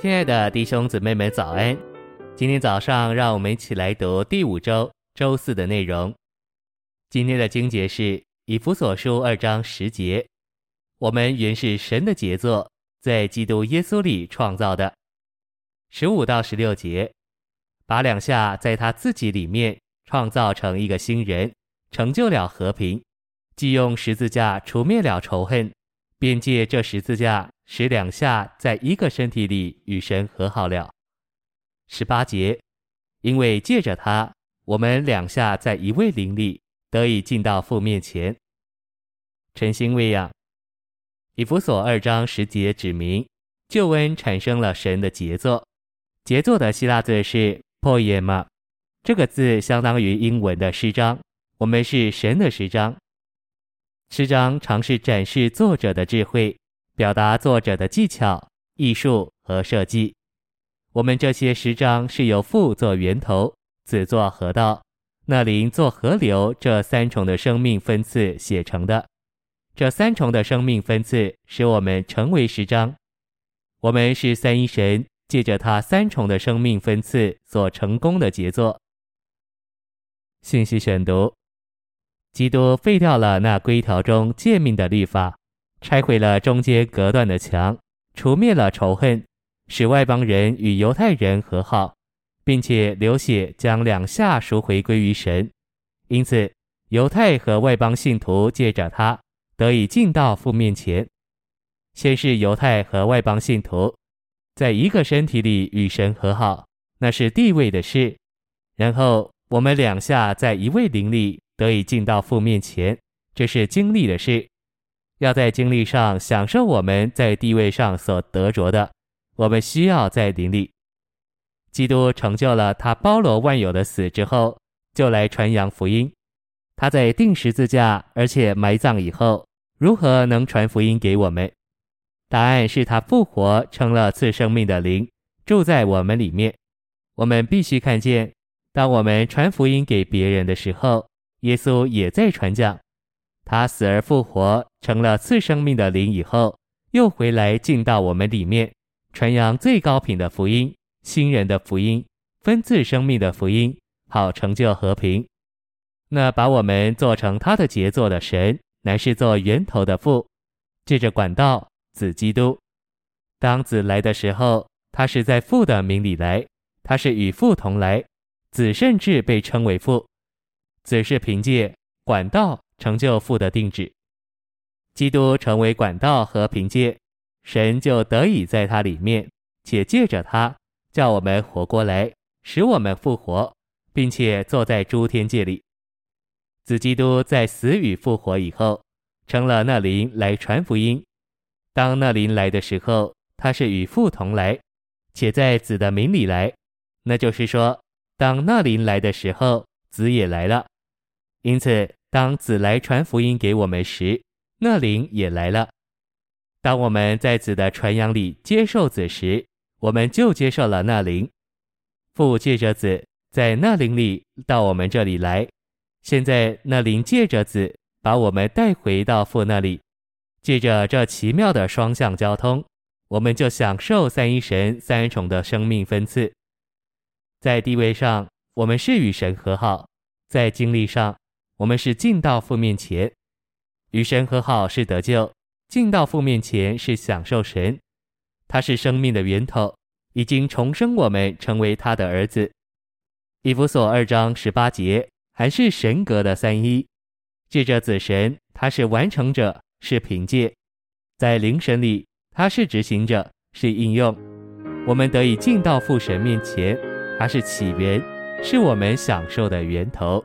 亲爱的弟兄姊妹们，早安！今天早上，让我们一起来读第五周周四的内容。今天的经节是以弗所书二章十节：“我们原是神的杰作，在基督耶稣里创造的。”十五到十六节，把两下在他自己里面创造成一个新人，成就了和平，既用十字架除灭了仇恨，便借这十字架。使两下在一个身体里与神和好了。十八节，因为借着他，我们两下在一位灵里得以进到父面前。晨星喂养，以弗所二章十节指明，救恩产生了神的杰作。杰作的希腊字是 poema，这个字相当于英文的诗章。我们是神的诗章。诗章尝试展示作者的智慧。表达作者的技巧、艺术和设计。我们这些诗章是由父作源头、子作河道、那林作河流这三重的生命分次写成的。这三重的生命分次使我们成为诗章。我们是三一神借着他三重的生命分次所成功的杰作。信息选读：基督废掉了那规条中诫命的律法。拆毁了中间隔断的墙，除灭了仇恨，使外邦人与犹太人和好，并且流血将两下赎回归于神。因此，犹太和外邦信徒借着他得以进到父面前。先是犹太和外邦信徒在一个身体里与神和好，那是地位的事。然后我们两下在一位灵里得以进到父面前，这是经历的事。要在经历上享受我们在地位上所得着的，我们需要在灵里。基督成就了他包罗万有的死之后，就来传扬福音。他在钉十字架而且埋葬以后，如何能传福音给我们？答案是他复活成了赐生命的灵，住在我们里面。我们必须看见，当我们传福音给别人的时候，耶稣也在传讲。他死而复活，成了次生命的灵以后，又回来进到我们里面，传扬最高品的福音，新人的福音，分次生命的福音，好成就和平。那把我们做成他的杰作的神，乃是做源头的父，借着管道子基督。当子来的时候，他是在父的名里来，他是与父同来，子甚至被称为父。子是凭借管道。成就父的定旨，基督成为管道和凭借，神就得以在他里面，且借着他叫我们活过来，使我们复活，并且坐在诸天界里。子基督在死与复活以后，成了那灵来传福音。当那灵来的时候，他是与父同来，且在子的名里来。那就是说，当那灵来的时候，子也来了。因此。当子来传福音给我们时，那灵也来了。当我们在子的传扬里接受子时，我们就接受了那灵。父借着子在那灵里到我们这里来，现在那灵借着子把我们带回到父那里。借着这奇妙的双向交通，我们就享受三一神三重的生命分赐。在地位上，我们是与神和好；在经历上，我们是进到父面前，与神和好是得救；进到父面前是享受神，他是生命的源头，已经重生我们成为他的儿子。以弗所二章十八节还是神格的三一，借着子神，他是完成者，是凭借；在灵神里，他是执行者，是应用。我们得以进到父神面前，他是起源，是我们享受的源头。